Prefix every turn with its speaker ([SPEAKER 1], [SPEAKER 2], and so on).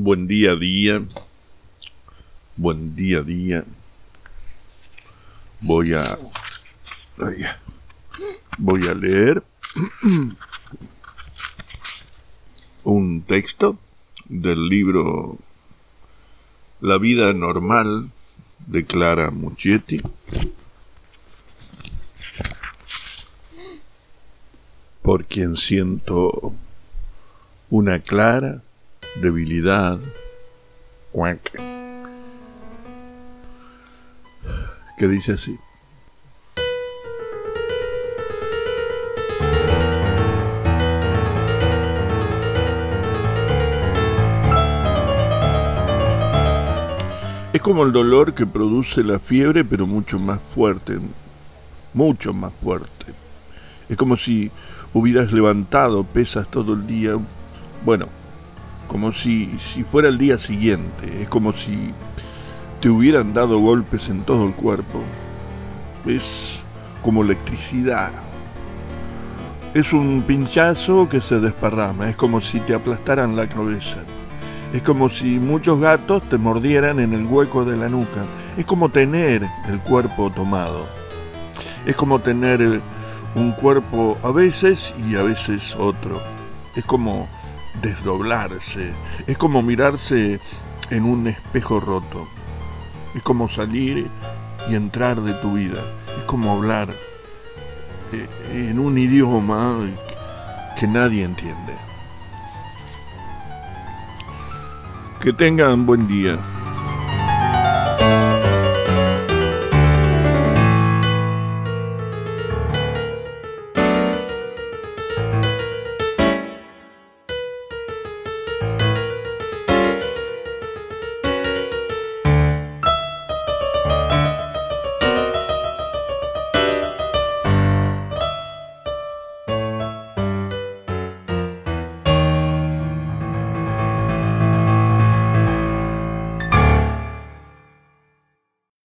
[SPEAKER 1] Buen día, día. Buen día, día. Voy a. voy a leer un texto del libro La vida normal de Clara Muccietti. Por quien siento una clara debilidad. Que dice así. Es como el dolor que produce la fiebre, pero mucho más fuerte, mucho más fuerte. Es como si hubieras levantado pesas todo el día. Bueno, como si, si fuera el día siguiente. Es como si te hubieran dado golpes en todo el cuerpo. Es como electricidad. Es un pinchazo que se desparrama. Es como si te aplastaran la cabeza. Es como si muchos gatos te mordieran en el hueco de la nuca. Es como tener el cuerpo tomado. Es como tener un cuerpo a veces y a veces otro. Es como desdoblarse. Es como mirarse en un espejo roto. Es como salir y entrar de tu vida. Es como hablar eh, en un idioma que nadie entiende. Que tengan buen día.